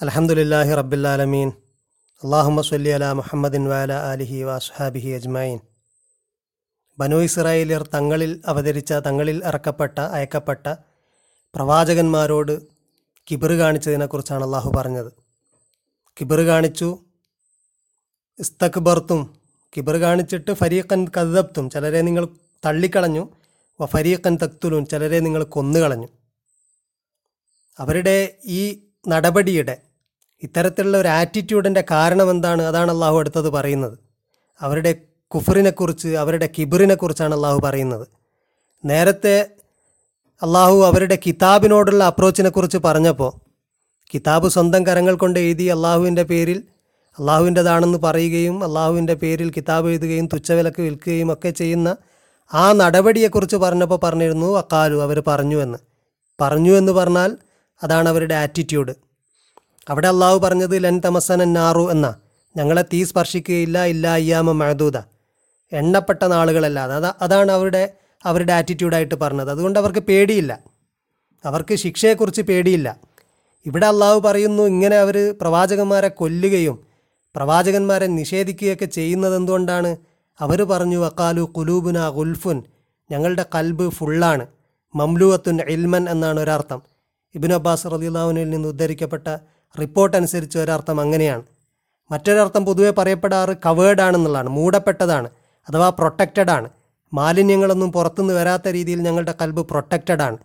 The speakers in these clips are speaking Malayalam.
അലഹമുല്ലാഹി റബ്ബുല്ലാലമീൻ അള്ളാഹുമ്മ സല്ലി അല മുഹമ്മദിൻ വാല അലിഹി വാസ്ഹാബിഹി അജ്മായിൻ ബനു ഇസ്രായേലിയർ തങ്ങളിൽ അവതരിച്ച തങ്ങളിൽ ഇറക്കപ്പെട്ട അയക്കപ്പെട്ട പ്രവാചകന്മാരോട് കിബിറ് കാണിച്ചതിനെക്കുറിച്ചാണ് അള്ളാഹു പറഞ്ഞത്. കിബർ കാണിച്ചു ഇസ്തക്ബർത്തും കിബർ കാണിച്ചിട്ട് ഫരീഖൻ കദബ്ത്തും ചിലരെ നിങ്ങൾ തള്ളിക്കളഞ്ഞു വ ഫരീഖൻ തക്തുലും ചിലരെ നിങ്ങൾ കൊന്നുകളഞ്ഞു. അവരുടെ ഈ നടപടിയുടെ ഇത്തരത്തിലുള്ള ഒരു ആറ്റിറ്റ്യൂഡിന്റെ കാരണം എന്താണ്? അതാണ് അള്ളാഹു അടുത്തത് പറയുന്നത്. അവരുടെ കുഫറിനെക്കുറിച്ച് അവരുടെ കിബിറിനെക്കുറിച്ചാണ് അള്ളാഹു പറയുന്നത്. നേരത്തെ അള്ളാഹു അവരുടെ കിതാബിനോടുള്ള അപ്രോച്ചിനെ കുറിച്ച് പറഞ്ഞപ്പോൾ കിതാബ് സ്വന്തം കരങ്ങൾ കൊണ്ട് എഴുതി അള്ളാഹുവിന്റെ പേരിൽ അള്ളാഹുവിന്റെതാണെന്ന് പറയുകയും അള്ളാഹുവിന്റെ പേരിൽ കിതാബ് എഴുതുകയും തുച്ഛവിലക്ക് വിൽക്കുകയും ഒക്കെ ചെയ്യുന്ന ആ നടപടിയെക്കുറിച്ച് പറഞ്ഞപ്പോൾ പറഞ്ഞിരുന്നു അക്കാലു അവർ പറഞ്ഞു എന്ന്. പറഞ്ഞു എന്ന് പറഞ്ഞാൽ അതാണ് അവരുടെ ആറ്റിറ്റ്യൂഡ് അവിടെ അള്ളാഹു പറഞ്ഞത് ലൻ തമസൻ നാറു എന്ന. ഞങ്ങളെ തീ സ്പർശിക്കുകയില്ല ഇല്ല അയ്യാമ മഹദൂദ എണ്ണപ്പെട്ട നാളുകളല്ല. അതാ അതാണ് അവരുടെ അവരുടെ ആറ്റിറ്റ്യൂഡായിട്ട് പറഞ്ഞത്. അതുകൊണ്ട് അവർക്ക് പേടിയില്ല. അവർക്ക് ശിക്ഷയെക്കുറിച്ച് പേടിയില്ല. ഇവിടെ അള്ളാഹു പറയുന്നു ഇങ്ങനെ അവർ പ്രവാചകന്മാരെ കൊല്ലുകയും പ്രവാചകന്മാരെ നിഷേധിക്കുകയൊക്കെ ചെയ്യുന്നത് എന്തുകൊണ്ടാണ് അവർ പറഞ്ഞു വക്കാലു കുലൂബുന ഗുൽഫുൻ. ഞങ്ങളുടെ കൽബ് ഫുള്ളാണ്. മംലൂഅത്തുൻ ഇൽമൻ എന്നാണ് ഒരർത്ഥം. ഇബിൻ അബ്ബാസ് റലിയുല്ലാവിനിൽ നിന്ന് ഉദ്ധരിക്കപ്പെട്ട റിപ്പോർട്ട് അനുസരിച്ച് ഒരർത്ഥം അങ്ങനെയാണ്. മറ്റൊരർത്ഥം പൊതുവെ പറയപ്പെടാറ് കവേർഡ് ആണെന്നുള്ളതാണ് മൂടപ്പെട്ടതാണ് അഥവാ പ്രൊട്ടക്റ്റഡ് ആണ് മാലിന്യങ്ങളൊന്നും പുറത്തുനിന്ന് വരാത്ത രീതിയിൽ ഞങ്ങളുടെ കൽബ് പ്രൊട്ടക്റ്റഡ് ആണ്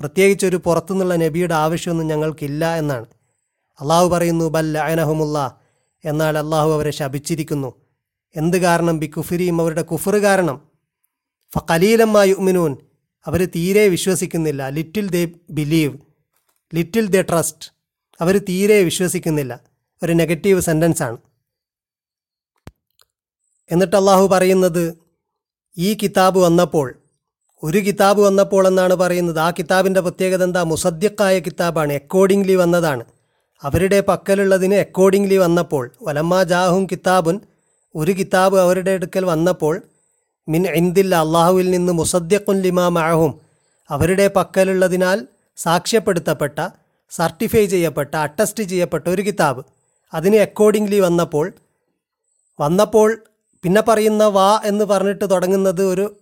പ്രത്യേകിച്ച് ഒരു പുറത്തുനിന്നുള്ള നബിയുടെ ആവശ്യമൊന്നും ഞങ്ങൾക്കില്ല എന്നാണ്. അള്ളാഹു പറയുന്നു ബൽ അയനഹുമുല്ല എന്നാൽ അള്ളാഹു അവരെ ശപിച്ചിരിക്കുന്നു. എന്ത് കാരണം? ബി കുഫിരിയും അവരുടെ കുഫർ കാരണം. ഫ കലീലമ്മായി ഉമിനൂൻ അവർ തീരെ വിശ്വസിക്കുന്നില്ല. Little they believe little they trust. അവർ തീരെ വിശ്വസിക്കുന്നില്ല. ഒരു നെഗറ്റീവ് സെന്റൻസാണ് എന്നിട്ട് അള്ളാഹു പറയുന്നത് ഈ കിതാബ് വന്നപ്പോൾ ഒരു കിതാബ് വന്നപ്പോൾ എന്നാണ് പറയുന്നത്? ആ കിതാബിന്റെ പ്രത്യേകത എന്താ? മുസദ്യക്കായ കിതാബാണ് അക്കോർഡിംഗ്ലി വന്നതാണ്. അവരുടെ പക്കലുള്ളതിന് അക്കോർഡിംഗ്ലി വന്നപ്പോൾ വലമ്മ ജാഹും കിതാബുൻ ഒരു കിതാബ് അവരുടെ അടുക്കൽ വന്നപ്പോൾ മിൻ ഇന്ദില്ല അള്ളാഹുവിൽ നിന്ന് മുസദ്യക്കുൻ ലിമാ മഅഹും അവരുടെ പക്കലുള്ളതിനാൽ സാക്ഷ്യപ്പെടുത്തപ്പെട്ട സർട്ടിഫൈ ചെയ്യപ്പെട്ട അറ്റസ്റ്റ് ചെയ്യപ്പെട്ട ഒരു കിതാബ്. അതിന് അക്കോർഡിംഗ്ലി വന്നപ്പോൾ വന്നപ്പോൾ പിന്നെ പറയുന്ന വാ എന്ന് പറഞ്ഞിട്ട് തുടങ്ങുന്നത് ഒരു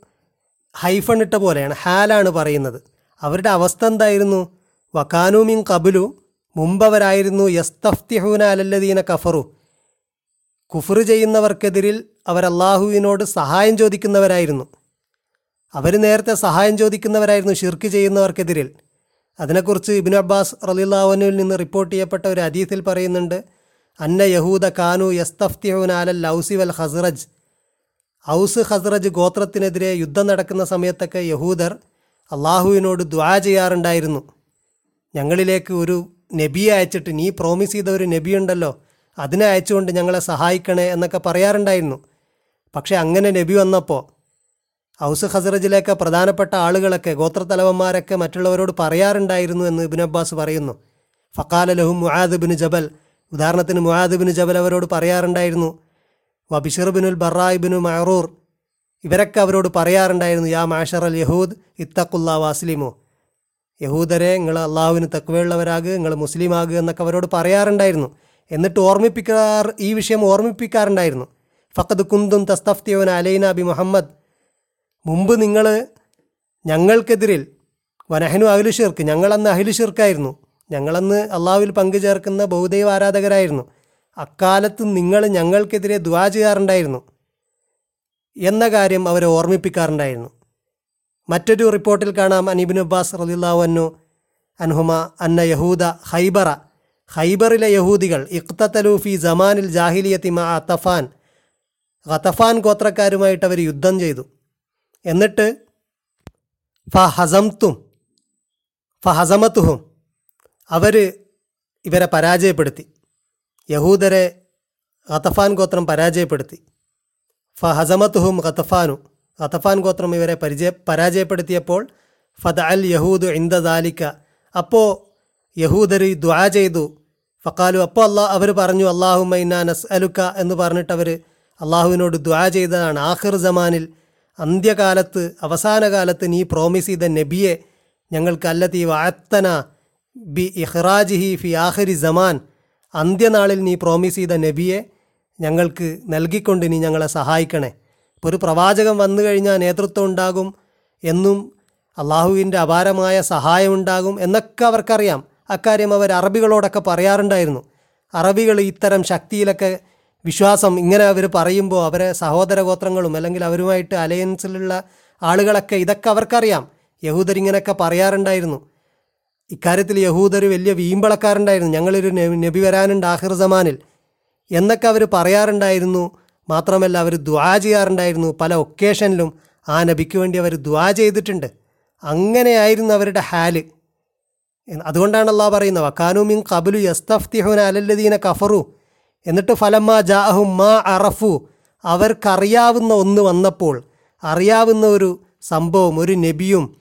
ഹൈഫൺ ഇട്ട പോലെയാണ് ഹാലാണ് പറയുന്നത്. അവരുടെ അവസ്ഥ എന്തായിരുന്നു? വക്കാനൂമിൻ കബുലു മുമ്പവരായിരുന്നു യസ്തഫ്തിഹൂന അലല്ലദീന കഫറു. കുഫർ ചെയ്യുന്നവർക്കെതിരിൽ അവർ അള്ളാഹുവിനോട് സഹായം ചോദിക്കുന്നവരായിരുന്നു. അവർ നേരത്തെ സഹായം ചോദിക്കുന്നവരായിരുന്നു ഷിർക്ക് ചെയ്യുന്നവർക്കെതിരിൽ. അതിനെക്കുറിച്ച് ഇബിൻ അബ്ബാസ് റലിള്ളാവനുവിൽ നിന്ന് റിപ്പോർട്ട് ചെയ്യപ്പെട്ട ഒരു അദീത്തിൽ പറയുന്നുണ്ട് അന്ന യഹൂദ കാനു യസ്തഫ്തിഹുൻ അലൽ ഔസി വൽ ഹസ്റജ് ഔസ് ഹസ്റജ് ഗോത്രത്തിനെതിരെ യുദ്ധം നടക്കുന്ന സമയത്തൊക്കെ യഹൂദർ അള്ളാഹുവിനോട് ദ്വാ ചെയ്യാറുണ്ടായിരുന്നു. ഞങ്ങളിലേക്ക് ഒരു നബിയെ അയച്ചിട്ട് നീ പ്രോമിസ് ചെയ്ത ഒരു നബി ഉണ്ടല്ലോ അതിനെ അയച്ചുകൊണ്ട് ഞങ്ങളെ സഹായിക്കണേ എന്നൊക്കെ പറയാറുണ്ടായിരുന്നു. പക്ഷേ അങ്ങനെ നബി വന്നപ്പോൾ ഔസ് ഹസറജിലേക്ക് പ്രധാനപ്പെട്ട ആളുകളൊക്കെ ഗോത്രത്തലവന്മാരൊക്കെ മറ്റുള്ളവരോട് പറയാറുണ്ടായിരുന്നു എന്ന് ഇബിൻ അബ്ബാസ് പറയുന്നു. ഫക്കാല ലഹു മുഹാദ് ബിൻ ജബൽ. ഉദാഹരണത്തിന് മുഹാദ് ബിൻ ജബൽ അവരോട് പറയാറുണ്ടായിരുന്നു. വ ബിഷർ ബിനുൽ ബറായിബിനു മഹറൂർ ഇവരൊക്കെ അവരോട് പറയാറുണ്ടായിരുന്നു യാ മാഷർ അൽ യഹൂദ് ഇത്തക്കുല്ലാ വാസ്ലിമു. യഹൂദരെ നിങ്ങൾ അള്ളാഹുവിന് തക്വയുള്ളവരാകുക നിങ്ങൾ മുസ്ലിം ആകുക എന്നൊക്കെ അവരോട് പറയാറുണ്ടായിരുന്നു. എന്നിട്ട് ഓർമ്മിപ്പിക്കാർ ഈ വിഷയം ഓർമ്മിപ്പിക്കാറുണ്ടായിരുന്നു. ഫക്കത് കുന്തും തസ്തഫ്തിയോൻ അലൈന ബി മുഹമ്മദ്. മുമ്പ് നിങ്ങൾ ഞങ്ങൾക്കെതിരിൽ വനഹനു അഹിലു ഷിർക്ക് ഞങ്ങളന്ന് അഹിലു ഷിർക്കായിരുന്നു ഞങ്ങളന്ന് അള്ളാഹുവിൽ പങ്കുചേർക്കുന്ന ബഹുദൈവ ആരാധകരായിരുന്നു. അക്കാലത്ത് നിങ്ങൾ ഞങ്ങൾക്കെതിരെ ദ്വാ ചെയ്യാറുണ്ടായിരുന്നു എന്ന കാര്യം അവരെ ഓർമ്മിപ്പിക്കാറുണ്ടായിരുന്നു. മറ്റൊരു റിപ്പോർട്ടിൽ കാണാം. അനീബിൻ അബ്ബാസ് റലിള്ളാഹു അൻഹുമ അന്ന യഹൂദ ഹൈബറ ഹൈബറിലെ യഹൂദികൾ ഇഖ്തലൂഫി ജമാനിൽ ജാഹിലിയത്തി മാ അത്തഫാൻ ഖത്തഫാൻ ഗോത്രക്കാരുമായിട്ട് അവർ യുദ്ധം ചെയ്തു. എന്നിട്ട് ഫ ഹസംത്തും ഫ ഹസമത്തുഹും അവർ ഇവരെ പരാജയപ്പെടുത്തി. യഹൂദരെ ഖത്തഫാൻ ഗോത്രം പരാജയപ്പെടുത്തി. ഫ ഹസമത്തുഹും ഖത്തഫാനു ഖത്തഫാൻ ഗോത്രം ഇവരെ പരിചയ പരാജയപ്പെടുത്തിയപ്പോൾ ഫത അൽ യഹൂദ് ഇന്ദ ദാലിക്ക അപ്പോൾ യഹൂദർ ദ്വാ ചെയ്തു. ഫക്കാലു അപ്പോൾ അള്ളാഹ് അവർ പറഞ്ഞു അള്ളാഹു മൈന നസ് അലുക്ക എന്ന് പറഞ്ഞിട്ട് അവർ അള്ളാഹുവിനോട് ദ്വാ ചെയ്തതാണ്. ആഖിർ ജമാനിൽ അന്ത്യകാലത്ത് അവസാന കാലത്ത് നീ പ്രോമിസ് ചെയ്ത നബിയെ ഞങ്ങൾക്ക് അല്ലത്തി വാത്തന ബി ഇഹ്റാജിഹി ഫി ആഹരി ജമാൻ അന്ത്യനാളിൽ നീ പ്രോമിസ് ചെയ്ത നബിയെ ഞങ്ങൾക്ക് നൽകിക്കൊണ്ട് നീ ഞങ്ങളെ സഹായിക്കണേ. ഇപ്പോൾ ഒരു പ്രവാചകൻ വന്നു കഴിഞ്ഞാൽ നേതൃത്വം ഉണ്ടാകും എന്നും അള്ളാഹുവിന്റെ അപാരമായ സഹായം ഉണ്ടാകും എന്നൊക്കെ അവർക്കറിയാം. അക്കാര്യം അവർ അറബികളോടൊക്കെ പറയാറുണ്ടായിരുന്നു. അറബികൾ ഇത്തരം ശക്തിയിലൊക്കെ വിശ്വാസം ഇങ്ങനെ അവർ പറയുമ്പോൾ അവരെ സഹോദര ഗോത്രങ്ങളും അല്ലെങ്കിൽ അവരുമായിട്ട് അലയൻസിലുള്ള ആളുകളൊക്കെ ഇതൊക്കെ അവർക്കറിയാം. യഹൂദരിങ്ങനെയൊക്കെ പറയാറുണ്ടായിരുന്നു. ഇക്കാര്യത്തിൽ യഹൂദർ വലിയ വീമ്പളക്കാരുണ്ടായിരുന്നു. ഞങ്ങളൊരു നബി- വരാനുണ്ട് ആഹിർ സമാനിൽ. എന്നൊക്കെ അവർ പറയാറുണ്ടായിരുന്നു. മാത്രമല്ല അവർ ദ്വാ ചെയ്യാറുണ്ടായിരുന്നു. പല ഒക്കേഷനിലും ആ നബിക്ക് വേണ്ടി അവർ ദ്വാ ചെയ്തിട്ടുണ്ട്. അങ്ങനെയായിരുന്നു അവരുടെ ഹാൽ. അതുകൊണ്ടാണ് പറയുന്നത് വക്കാനുമിൻ കബുലു യസ്തഫ്തിഹുൻ അലല്ലദീന കഫറു. എന്നിട്ട് ഫലമ്മ ജാഹും മാ അറഫു. അവർക്കറിയാവുന്ന ഒന്ന് വന്നപ്പോൾ അറിയാവുന്ന ഒരു സംഭവം ഒരു നബിയും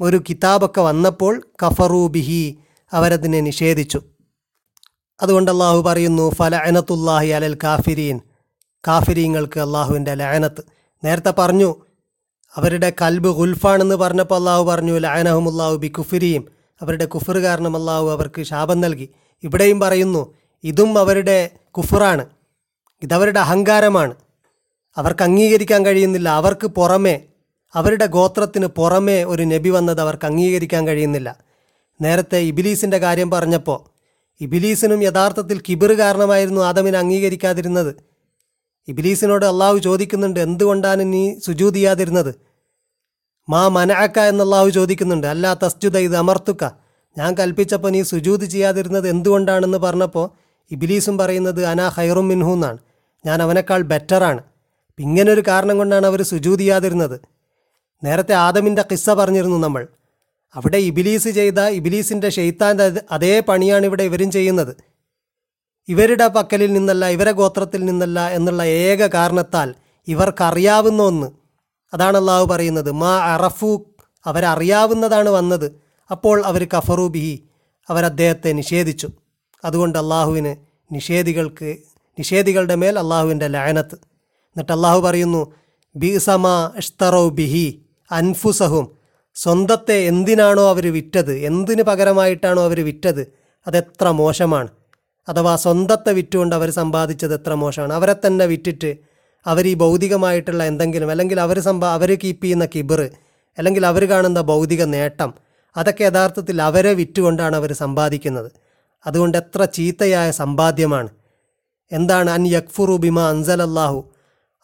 ഒരു കിതാബൊക്കെ വന്നപ്പോൾ കഫറു ബിഹി അവരതിനെ നിഷേധിച്ചു. അതുകൊണ്ട് അള്ളാഹു പറയുന്നു ഫല അനത്തുല്ലാഹി അലൽ കാഫിരീൻ. കാഫിരീങ്ങൾക്ക് അള്ളാഹുവിന്റെ ലയനത്ത് നേരത്തെ പറഞ്ഞു അവരുടെ കൽബ് ഗുൽഫാണെന്ന് പറഞ്ഞപ്പോൾ അള്ളാഹു പറഞ്ഞു ലയനഹുമുല്ലാഹു ബി കുഫിരിയും അവരുടെ കുഫർ കാരണം അള്ളാഹു അവർക്ക് ശാപം നൽകി. ഇവിടെയും പറയുന്നു ഇതും അവരുടെ കുഫറാണ്. ഇതവരുടെ അഹങ്കാരമാണ്. അവർക്ക് അംഗീകരിക്കാൻ കഴിയുന്നില്ല. അവർക്ക് പുറമേ അവരുടെ ഗോത്രത്തിന് പുറമേ ഒരു നബി വന്നത് അവർക്ക് അംഗീകരിക്കാൻ കഴിയുന്നില്ല. നേരത്തെ ഇബിലീസിന്റെ കാര്യം പറഞ്ഞപ്പോൾ ഇബിലീസിനും യഥാർത്ഥത്തിൽ കിബിർ കാരണമായിരുന്നു ആദമിനെ അംഗീകരിക്കാതിരുന്നത്. ഇബിലീസിനോട് അള്ളാഹു ചോദിക്കുന്നുണ്ട് എന്തുകൊണ്ടാണ് നീ സുജൂത് ചെയ്യാതിരുന്നത്? മാ മനഅക്ക എന്ന് അള്ളാഹു ചോദിക്കുന്നുണ്ട്. അല്ലാ തസ്ജുദ ഇത് അമർത്തുക്ക. ഞാൻ കൽപ്പിച്ചപ്പോൾ നീ സുജൂത് ചെയ്യാതിരുന്നത് എന്തുകൊണ്ടാണെന്ന് പറഞ്ഞപ്പോൾ ഇബിലീസും പറയുന്നത് അനാ ഹൈറും മിൻഹു എന്നാണ്. ഞാൻ അവനേക്കാൾ ബെറ്ററാണ്. ഇങ്ങനെ ഇങ്ങനൊരു കാരണം കൊണ്ടാണ് അവർ സുജൂത് നേരത്തെ ആദമിന്റെ കിസ്സ പറഞ്ഞിരുന്നു നമ്മൾ. അവിടെ ഇബിലീസ് ചെയ്ത ഇബിലീസിന്റെ ഷെയ്ത്താന്റെ അതേ പണിയാണ് ഇവിടെ ഇവരും ചെയ്യുന്നത്. ഇവരുടെ പക്കലിൽ നിന്നല്ല ഇവരെ ഗോത്രത്തിൽ നിന്നല്ല എന്നുള്ള ഏക കാരണത്താൽ ഇവർക്കറിയാവുന്ന ഒന്ന്. അതാണ് അള്ളാഹു പറയുന്നത് മാ അറഫു അവരറിയാവുന്നതാണ് വന്നത്. അപ്പോൾ അവർ കഫറു ബിഹി. അവരദ്ദേഹത്തെ നിഷേധിച്ചു. അതുകൊണ്ട് അള്ളാഹുവിന് നിഷേധികൾക്ക് നിഷേധികളുടെ മേൽ അള്ളാഹുവിന്റെ ലയനത്ത്. എന്നിട്ട് അള്ളാഹു പറയുന്നു ബിസമാ ഇഷ്തറോ ബിഹി അൻഫുസഹും. സ്വന്തത്തെ എന്തിനാണോ അവർ വിറ്റത് എന്തിന് പകരമായിട്ടാണോ അവർ വിറ്റത് അതെത്ര മോശമാണ്. അഥവാ സ്വന്തത്തെ വിറ്റുകൊണ്ട് അവർ സമ്പാദിച്ചത് എത്ര മോശമാണ്. അവരെ തന്നെ വിറ്റിട്ട് അവർ ഈ ഭൗതികമായിട്ടുള്ള എന്തെങ്കിലും അല്ലെങ്കിൽ അവർ സമ്പാ അവർ കീപ്പ് ചെയ്യുന്ന കിബർ അല്ലെങ്കിൽ അവർ കാണുന്ന ഭൗതിക നേട്ടം അതൊക്കെ യഥാർത്ഥത്തിൽ അവരെ വിറ്റുകൊണ്ടാണ് അവർ സമ്പാദിക്കുന്നത്. അതുകൊണ്ട് എത്ര ചീത്തയായ സമ്പാദ്യമാണ്. എന്താണ് അൻ യക്ഫുറു ബിമ അൻസൽ അള്ളാഹു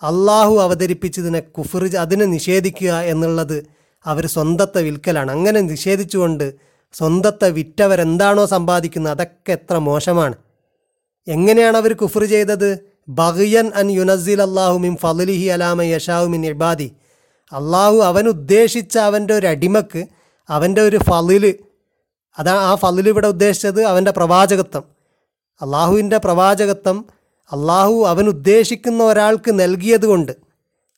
അള്ളാഹു അവതരിപ്പിച്ചതിനെ കുഫർ അതിനെ നിഷേധിക്കുക എന്നുള്ളത് അവർ സ്വന്തത്തെ വിൽക്കലാണ്. അങ്ങനെ നിഷേധിച്ചുകൊണ്ട് സ്വന്തത്തെ വിറ്റവരെന്താണോ സമ്പാദിക്കുന്നത് അതൊക്കെ എത്ര മോശമാണ്. എങ്ങനെയാണ് അവർ കുഫർ ചെയ്തത്? ബഹിയൻ അൻ യുനസിൽ അള്ളാഹു മിൻ ഫലിഹി അലാമ യഷാഹു മിൻ ഇബാദി. അള്ളാഹു അവൻ ഉദ്ദേശിച്ച അവന്റെ ഒരു അടിമക്ക് അവന്റെ ഒരു ഫലിൽ അതാ ആ ഫലിൽ ഇവിടെ ഉദ്ദേശിച്ചത് അവന്റെ പ്രവാചകത്വം. അള്ളാഹുവിന്റെ പ്രവാചകത്വം അള്ളാഹു അവൻ ഉദ്ദേശിക്കുന്ന ഒരാൾക്ക് നൽകിയതുകൊണ്ട്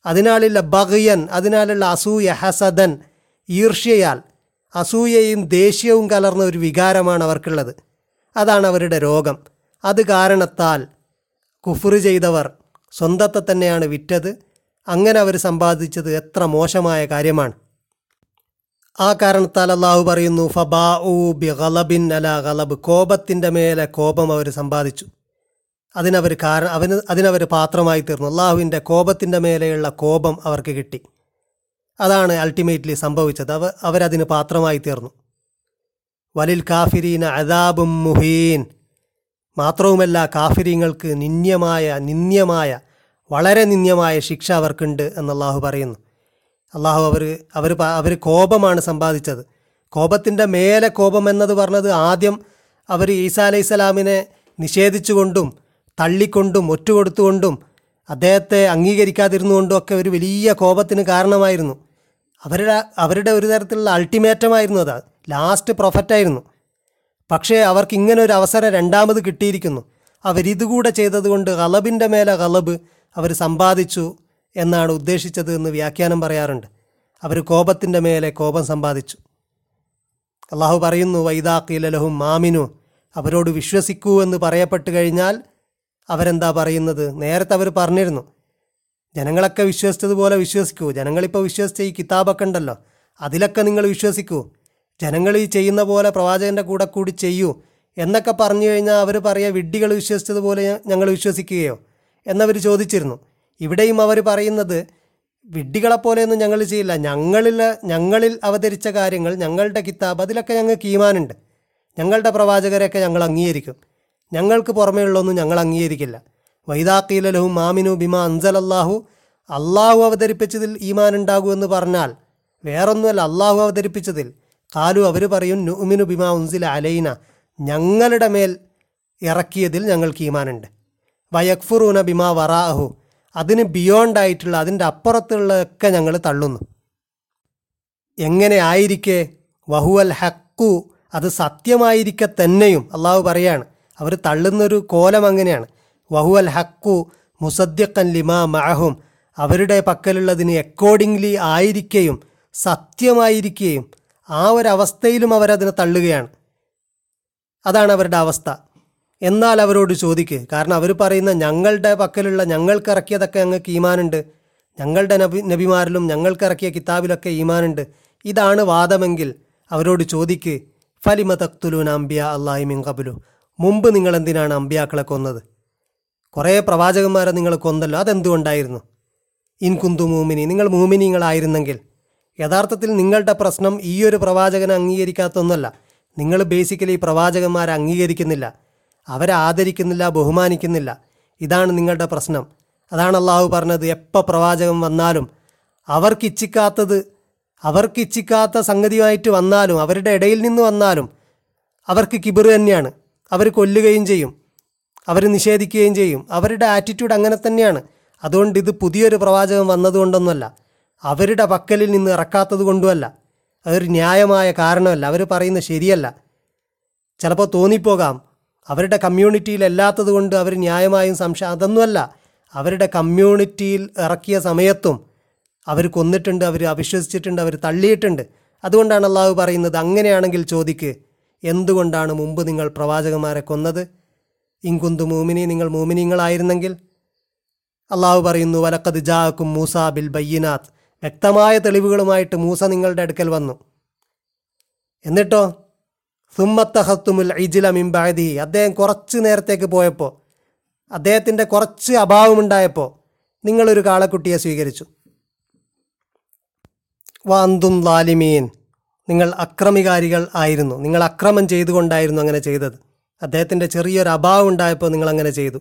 അതിനാലുള്ള ബഹയൻ അതിനാലുള്ള അസൂയ ഹസദൻ ഈർഷ്യയാൽ അസൂയയും ദേഷ്യവും കലർന്ന ഒരു വികാരമാണ് അവർക്കുള്ളത്. അതാണ് അവരുടെ രോഗം. അത് കാരണത്താൽ കുഫറ് ചെയ്തവർ സ്വന്തത്തെ തന്നെയാണ് വിറ്റത്. അങ്ങനെ അവർ സമ്പാദിച്ചത് എത്ര മോശമായ കാര്യമാണ്. ആ കാരണത്താൽ അള്ളാഹു പറയുന്നു ഫബാ ഊ ബി ഗലബിൻ അല ഗലബ്. കോപത്തിന്റെ മേലെ കോപം അവർ സമ്പാദിച്ചു. അതിനവർ കാരണം അവന് അതിനവർ പാത്രമായി തീർന്നു. അള്ളാഹുവിന്റെ കോപത്തിന്റെ മേലെയുള്ള കോപം അവർക്ക് കിട്ടി. അതാണ് അൾട്ടിമേറ്റ്ലി സംഭവിച്ചത്. അവ അവരതിന് പാത്രമായി തീർന്നു. വലിൽ കാഫിരീന അദാബും മുഹീൻ. മാത്രവുമല്ല കാഫിരീങ്ങൾക്ക് നിന്യമായ നിന്ദ്യമായ വളരെ നിന്ദ്യമായ ശിക്ഷ അവർക്കുണ്ട് എന്ന് അള്ളാഹു പറയുന്നു. അള്ളാഹു അവർ അവർ അവർ കോപമാണ് സമ്പാദിച്ചത്. കോപത്തിന്റെ മേലെ കോപം എന്നത് പറഞ്ഞത് ആദ്യം അവർ ഈസാ അലൈഹി സ്വലാമിനെ നിഷേധിച്ചുകൊണ്ടും തള്ളിക്കൊണ്ടും ഒറ്റുകൊടുത്തുകൊണ്ടും അദ്ദേഹത്തെ അംഗീകരിക്കാതിരുന്നുകൊണ്ടും ഒക്കെ ഒരു വലിയ കോപത്തിന് കാരണമായിരുന്നു. അവരുടെ അവരുടെ ഒരു തരത്തിലുള്ള അൾട്ടിമേറ്റമായിരുന്നു അത്. ലാസ്റ്റ് പ്രൊഫറ്റായിരുന്നു പക്ഷേ അവർക്ക് ഇങ്ങനെ ഒരു അവസരം രണ്ടാമത് കിട്ടിയിരിക്കുന്നു. അവരിതുകൂടെ ചെയ്തതുകൊണ്ട് ഗലബിന്റെ മേലെ ഗലബ് അവർ സമ്പാദിച്ചു. എന്നാണ് ഉദ്ദേശിച്ചത് എന്ന് വ്യാഖ്യാനം പറയാറുണ്ട്. അവർ കോപത്തിന്റെ മേലെ കോപം സമ്പാദിച്ചു. അള്ളാഹു പറയുന്നു വൈദാഖീലലഹും മാമിനു അവരോട് വിശ്വസിക്കൂ എന്ന് പറയപ്പെട്ട് കഴിഞ്ഞാൽ അവരെന്താ പറയുന്നത്? നേരത്തെ അവർ പറഞ്ഞിരുന്നു ജനങ്ങളൊക്കെ വിശ്വസിച്ചതുപോലെ വിശ്വസിക്കൂ. ജനങ്ങളിപ്പോൾ വിശ്വസിച്ച ഈ കിതാബൊക്കെ ഉണ്ടല്ലോ അതിലൊക്കെ നിങ്ങൾ വിശ്വസിക്കൂ. ജനങ്ങൾ ഈ ചെയ്യുന്ന പോലെ പ്രവാചകന്റെ കൂടെ കൂടി ചെയ്യൂ എന്നൊക്കെ പറഞ്ഞു കഴിഞ്ഞാൽ അവർ പറയുക വിഡ്ഢികൾ വിശ്വസിച്ചതുപോലെ ഞങ്ങൾ വിശ്വസിക്കുകയോ എന്നവർ ചോദിച്ചിരുന്നു. ഇവിടെയും അവർ പറയുന്നത് വിഡ്ഢികളെപ്പോലെയൊന്നും ഞങ്ങൾ ചെയ്യില്ല. ഞങ്ങളിൽ ഞങ്ങളിൽ അവതരിച്ച കാര്യങ്ങൾ ഞങ്ങളുടെ കിതാബ് അതിലൊക്കെ ഞങ്ങൾക്ക് ഈമാനുണ്ട്. ഞങ്ങളുടെ പ്രവാചകരെയൊക്കെ ഞങ്ങൾ അംഗീകരിക്കും. ഞങ്ങൾക്ക് പുറമേയുള്ളതൊന്നും ഞങ്ങൾ അംഗീകരിക്കില്ല. വൈദാക്കീലലഹും മാമിനു ബിമ അൻസലല്ലാഹു. അള്ളാഹു അവതരിപ്പിച്ചതിൽ ഈമാൻ എന്ന് പറഞ്ഞാൽ വേറൊന്നുമല്ല അള്ളാഹു അവതരിപ്പിച്ചതിൽ. കാലു അവർ പറയും നുമിനു ബിമ ഉൻസില അലൈന. ഞങ്ങളുടെ മേൽ ഇറക്കിയതിൽ ഞങ്ങൾക്ക് ഈമാനുണ്ട്. വയക്ഫുറൂന ബിമ വറാഹു അതിന് ബിയോണ്ടായിട്ടുള്ള അതിന്റെ അപ്പുറത്തുള്ളതൊക്കെ ഞങ്ങൾ തള്ളുന്നു. എങ്ങനെ ആയിരിക്കെ? വഹുവൽ ഹക്കു. അത് സത്യമായിരിക്കെ തന്നെയും അള്ളാഹു പറയാണ്. അവർ തള്ളുന്നൊരു കോലം അങ്ങനെയാണ്. വഹുവൽ ഹക്കു മുസദ്യക്കൻ ലിമാ മഹും അവരുടെ പക്കലുള്ളതിന് അക്കോർഡിംഗ്ലി ആയിരിക്കുകയും സത്യമായിരിക്കുകയും ആ ഒരവസ്ഥയിലും അവരതിനെ തള്ളുകയാണ്. അതാണ് അവരുടെ അവസ്ഥ. എന്നാൽ അവരോട് ചോദിക്ക്. കാരണം അവർ പറയുന്ന ഞങ്ങളുടെ പക്കലുള്ള ഞങ്ങൾക്ക് ഇറക്കിയതൊക്കെ ഞങ്ങൾക്ക് ഈമാനുണ്ട്. ഞങ്ങളുടെ നബി നബിമാരിലും ഞങ്ങൾക്ക് ഇറക്കിയ കിതാബിലൊക്കെ ഈമാനുണ്ട്. ഇതാണ് വാദമെങ്കിൽ അവരോട് ചോദിക്ക് ഫലിമ തക്തുലൂൻ അംബിയ അള്ളാഹി മിൻ കബുലു മുമ്പ് നിങ്ങൾ എന്തിനാണ് അമ്പിയാക്കളെ കൊന്നത്? കുറേ പ്രവാചകന്മാരെ നിങ്ങൾ കൊന്നല്ലോ അതെന്തുകൊണ്ടായിരുന്നു? ഇൻ കുന്തു മൂമിനി നിങ്ങൾ മൂമിനിങ്ങളായിരുന്നെങ്കിൽ യഥാർത്ഥത്തിൽ നിങ്ങളുടെ പ്രശ്നം ഈ ഒരു പ്രവാചകനെ അംഗീകരിക്കാത്തൊന്നല്ല. നിങ്ങൾ ബേസിക്കലി പ്രവാചകന്മാരെ അംഗീകരിക്കുന്നില്ല. അവരെ ആദരിക്കുന്നില്ല ബഹുമാനിക്കുന്നില്ല. ഇതാണ് നിങ്ങളുടെ പ്രശ്നം. അതാണ് അള്ളാഹു പറഞ്ഞത്. എപ്പോൾ പ്രവാചകൻ വന്നാലും അവർക്ക് ഇച്ഛിക്കാത്തത് അവർക്ക് ഇച്ഛിക്കാത്ത സംഗതിയുമായിട്ട് വന്നാലും അവരുടെ ഇടയിൽ നിന്ന് വന്നാലും അവർക്ക് കിബിർ തന്നെയാണ്. അവർ കൊല്ലുകയും ചെയ്യും. അവർ നിഷേധിക്കുകയും ചെയ്യും. അവരുടെ ആറ്റിറ്റ്യൂഡ് അങ്ങനെ തന്നെയാണ്. അതുകൊണ്ട് ഇത് പുതിയൊരു പ്രവാചകം വന്നതുകൊണ്ടൊന്നുമല്ല. അവരുടെ പക്കലിൽ നിന്ന് ഇറക്കാത്തത് കൊണ്ടുമല്ല. അതൊരു ന്യായമായ കാരണമല്ല. അവർ പറയുന്നത് ശരിയല്ല. ചിലപ്പോൾ തോന്നിപ്പോകാം. അവരുടെ കമ്മ്യൂണിറ്റിയിൽ അല്ലാത്തത് കൊണ്ട് അവർ ന്യായമായും സംശയം അതൊന്നുമല്ല. അവരുടെ കമ്മ്യൂണിറ്റിയിൽ ഇറക്കിയ സമയത്തും അവർ കൊന്നിട്ടുണ്ട് അവർ അവിശ്വസിച്ചിട്ടുണ്ട് അവർ തള്ളിയിട്ടുണ്ട്. അതുകൊണ്ടാണ് അള്ളാഹു പറയുന്നത് അങ്ങനെയാണെങ്കിൽ ചോദിക്ക് എന്തുകൊണ്ടാണ് മുമ്പ് നിങ്ങൾ പ്രവാചകന്മാരെ കൊന്നത്? ഇങ്കുന്തു മൂമിനി നിങ്ങൾ മൂമിനിങ്ങളായിരുന്നെങ്കിൽ അള്ളാഹു പറയുന്നു വലക്കത് ജാക്കും മൂസ ബിൽ ബയ്യനാഥ് വ്യക്തമായ തെളിവുകളുമായിട്ട് മൂസ നിങ്ങളുടെ അടുക്കൽ വന്നു. എന്നിട്ടോ? സുമ്മത്തഹത്തുമുൽ ഇജില മിംബാദി അദ്ദേഹം കുറച്ച് നേരത്തേക്ക് പോയപ്പോൾ അദ്ദേഹത്തിന്റെ കുറച്ച് അഭാവമുണ്ടായപ്പോൾ നിങ്ങളൊരു കാളക്കുട്ടിയെ സ്വീകരിച്ചു. വാന്തും ലാലിമീൻ. നിങ്ങൾ അക്രമികാരികൾ ആയിരുന്നു. നിങ്ങൾ അക്രമം ചെയ്തുകൊണ്ടായിരുന്നു അങ്ങനെ ചെയ്തത്. അദ്ദേഹത്തിന്റെ ചെറിയൊരു അഭാവം ഉണ്ടായപ്പോൾ നിങ്ങൾ അങ്ങനെ ചെയ്തു.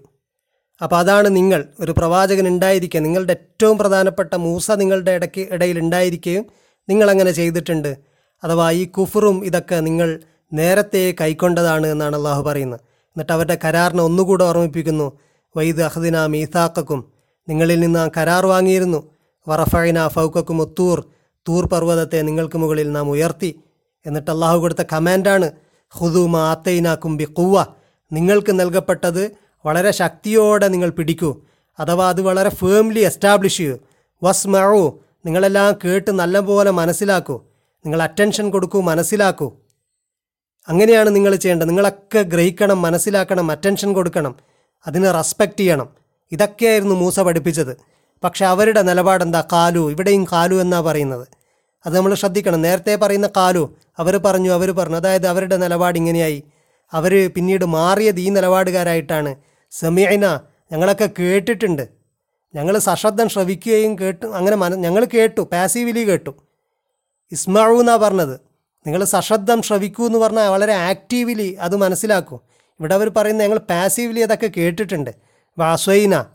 അപ്പോൾ അതാണ് നിങ്ങൾ ഒരു പ്രവാചകൻ ഉണ്ടായിരിക്കുക നിങ്ങളുടെ ഏറ്റവും പ്രധാനപ്പെട്ട മൂസ നിങ്ങളുടെ ഇടയ്ക്ക് ഇടയിൽ ഉണ്ടായിരിക്കുകയും നിങ്ങളങ്ങനെ ചെയ്തിട്ടുണ്ട്. അഥവാ ഈ കുഫറും ഇതൊക്കെ നിങ്ങൾ നേരത്തെ കൈക്കൊണ്ടതാണ് എന്നാണ് അള്ളാഹു പറയുന്നത്. എന്നിട്ട് അവരുടെ കരാറിനെ ഒന്നുകൂടെ ഓർമ്മിപ്പിക്കുന്നു. വൈദ് അഹദിന മീസാക്കും നിങ്ങളിൽ നിന്ന് ആ കരാർ വാങ്ങിയിരുന്നു. വറഫൈന ഫൗക്കും ഒത്തൂർ തൂർ പർവതത്തെ നിങ്ങൾക്ക് മുകളിൽ നാം ഉയർത്തി. എന്നിട്ട് അള്ളാഹു കൊടുത്ത കമാൻഡാണ് ഹുദൂമ ആത്തൈനാക്കും ബി കുവ നിങ്ങൾക്ക് നൽകപ്പെട്ടത് വളരെ ശക്തിയോടെ നിങ്ങൾ പിടിക്കൂ. അഥവാ അത് വളരെ ഫേംലി എസ്റ്റാബ്ലിഷ് ചെയ്യൂ. വസ് മഴു നിങ്ങളെല്ലാം കേട്ട് നല്ലപോലെ മനസ്സിലാക്കൂ. നിങ്ങൾ അറ്റൻഷൻ കൊടുക്കൂ മനസ്സിലാക്കൂ. അങ്ങനെയാണ് നിങ്ങൾ ചെയ്യേണ്ടത്. നിങ്ങളൊക്കെ ഗ്രഹിക്കണം മനസ്സിലാക്കണം അറ്റൻഷൻ കൊടുക്കണം. അതിന് റെസ്പെക്റ്റ് ചെയ്യണം. ഇതൊക്കെയായിരുന്നു മൂസ പഠിപ്പിച്ചത്. പക്ഷെ അവരുടെ നിലപാടെന്താ? കാലു. ഇവിടെയും കാലു എന്നാണ് പറയുന്നത്. അത് നമ്മൾ ശ്രദ്ധിക്കണം. നേരത്തെ പറയുന്ന കാലു. അവർ പറഞ്ഞു അവർ പറഞ്ഞു. അതായത് അവരുടെ നിലപാട് ഇങ്ങനെയായി. അവർ പിന്നീട് മാറിയത് ഈ നിലപാടുകാരായിട്ടാണ്. സെമിയന ഞങ്ങളൊക്കെ കേട്ടിട്ടുണ്ട്. ഞങ്ങൾ സശ്രദ്ധം ശ്രവിക്കുകയും കേട്ടു. അങ്ങനെ മന ഞങ്ങൾ കേട്ടു. പാസീവിലി കേട്ടു. ഇസ്മാഴു എന്നാണ് പറഞ്ഞത്. നിങ്ങൾ സശ്രദ്ധം ശ്രവിക്കൂ എന്ന് പറഞ്ഞാൽ വളരെ ആക്റ്റീവ്ലി അത് മനസ്സിലാക്കും. ഇവിടെ അവർ പറയുന്നത് ഞങ്ങൾ പാസീവ്ലി അതൊക്കെ കേട്ടിട്ടുണ്ട്. വാസ്വൈന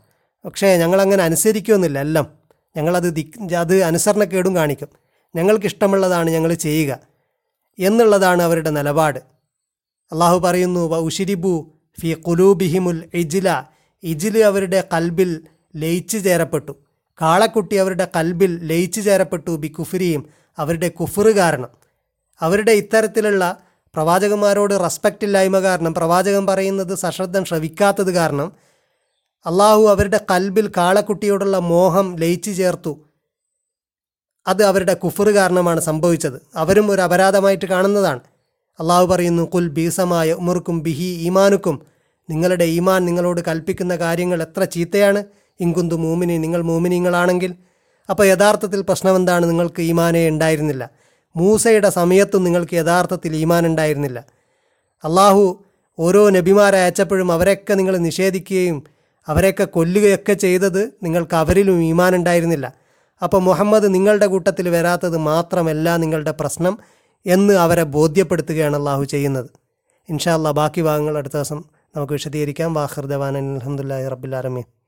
പക്ഷേ ഞങ്ങളങ്ങനെ അനുസരിക്കുമെന്നില്ല എല്ലാം. ഞങ്ങളത് ദിക് അത് അനുസരണക്കേടും കാണിക്കും. ഞങ്ങൾക്കിഷ്ടമുള്ളതാണ് ഞങ്ങൾ ചെയ്യുക എന്നുള്ളതാണ് അവരുടെ നിലപാട്. അള്ളാഹു പറയുന്നു വ ഉഷിരിബു ഫി കുലൂബിഹിമുൽ ഇജില. ഇജിൽ അവരുടെ കൽബിൽ ലയിച്ചു ചേരപ്പെട്ടു. കാളക്കുട്ടി അവരുടെ കൽബിൽ ലയിച്ചു ചേരപ്പെട്ടു ബി കുഫിരിയും അവരുടെ കുഫറ് കാരണം. അവരുടെ ഇത്തരത്തിലുള്ള പ്രവാചകന്മാരോട് റെസ്പെക്റ്റ് ഇല്ലായ്മ കാരണം പ്രവാചകൻ പറയുന്നത് സശ്രദ്ധം ശ്രവിക്കാത്തത് കാരണം അള്ളാഹു അവരുടെ കൽബിൽ കാളക്കുട്ടിയോടുള്ള മോഹം ലയിച്ചു ചേർത്തു. അത് അവരുടെ കുഫറ് കാരണമാണ് സംഭവിച്ചത്. അവരും ഒരു അപരാധമായിട്ട് കാണുന്നതാണ്. അള്ളാഹു പറയുന്നു കുൽ ബീസമായ ഉമർക്കും ബിഹി ഈമാനുക്കും. നിങ്ങളുടെ ഈമാൻ നിങ്ങളോട് കൽപ്പിക്കുന്ന കാര്യങ്ങൾ എത്ര ചീത്തയാണ്. ഇങ്കുന്തു മൂമിനി നിങ്ങൾ മൂമിനിങ്ങളാണെങ്കിൽ അപ്പോൾ യഥാർത്ഥത്തിൽ പ്രശ്നം എന്താണ് നിങ്ങൾക്ക് ഈമാനേ ഉണ്ടായിരുന്നില്ല. മൂസയുടെ സമയത്തും നിങ്ങൾക്ക് യഥാർത്ഥത്തിൽ ഈമാൻ ഉണ്ടായിരുന്നില്ല അള്ളാഹു ഓരോ നബിമാരെ അയച്ചപ്പോഴും അവരെയൊക്കെ നിങ്ങൾ നിഷേധിക്കുകയും അവരെയൊക്കെ കൊല്ലുകയൊക്കെ ചെയ്തത് നിങ്ങൾക്ക് അവരിലും ഈമാൻ ഉണ്ടായിരുന്നില്ല അപ്പോൾ മുഹമ്മദ് നിങ്ങളുടെ കൂട്ടത്തിൽ വരാത്തത് മാത്രമല്ല നിങ്ങളുടെ പ്രശ്നം എന്ന് അവരെ ബോധ്യപ്പെടുത്തുകയാണ് അള്ളാഹു ചെയ്യുന്നത്. ഇൻഷാ അല്ലാ ബാക്കി ഭാഗങ്ങൾ അടുത്ത ദിവസം നമുക്ക് വിശദീകരിക്കാം. വാഹൃദവാൻ അലഹമുല്ലാ റബ്ബുലാലമീൻ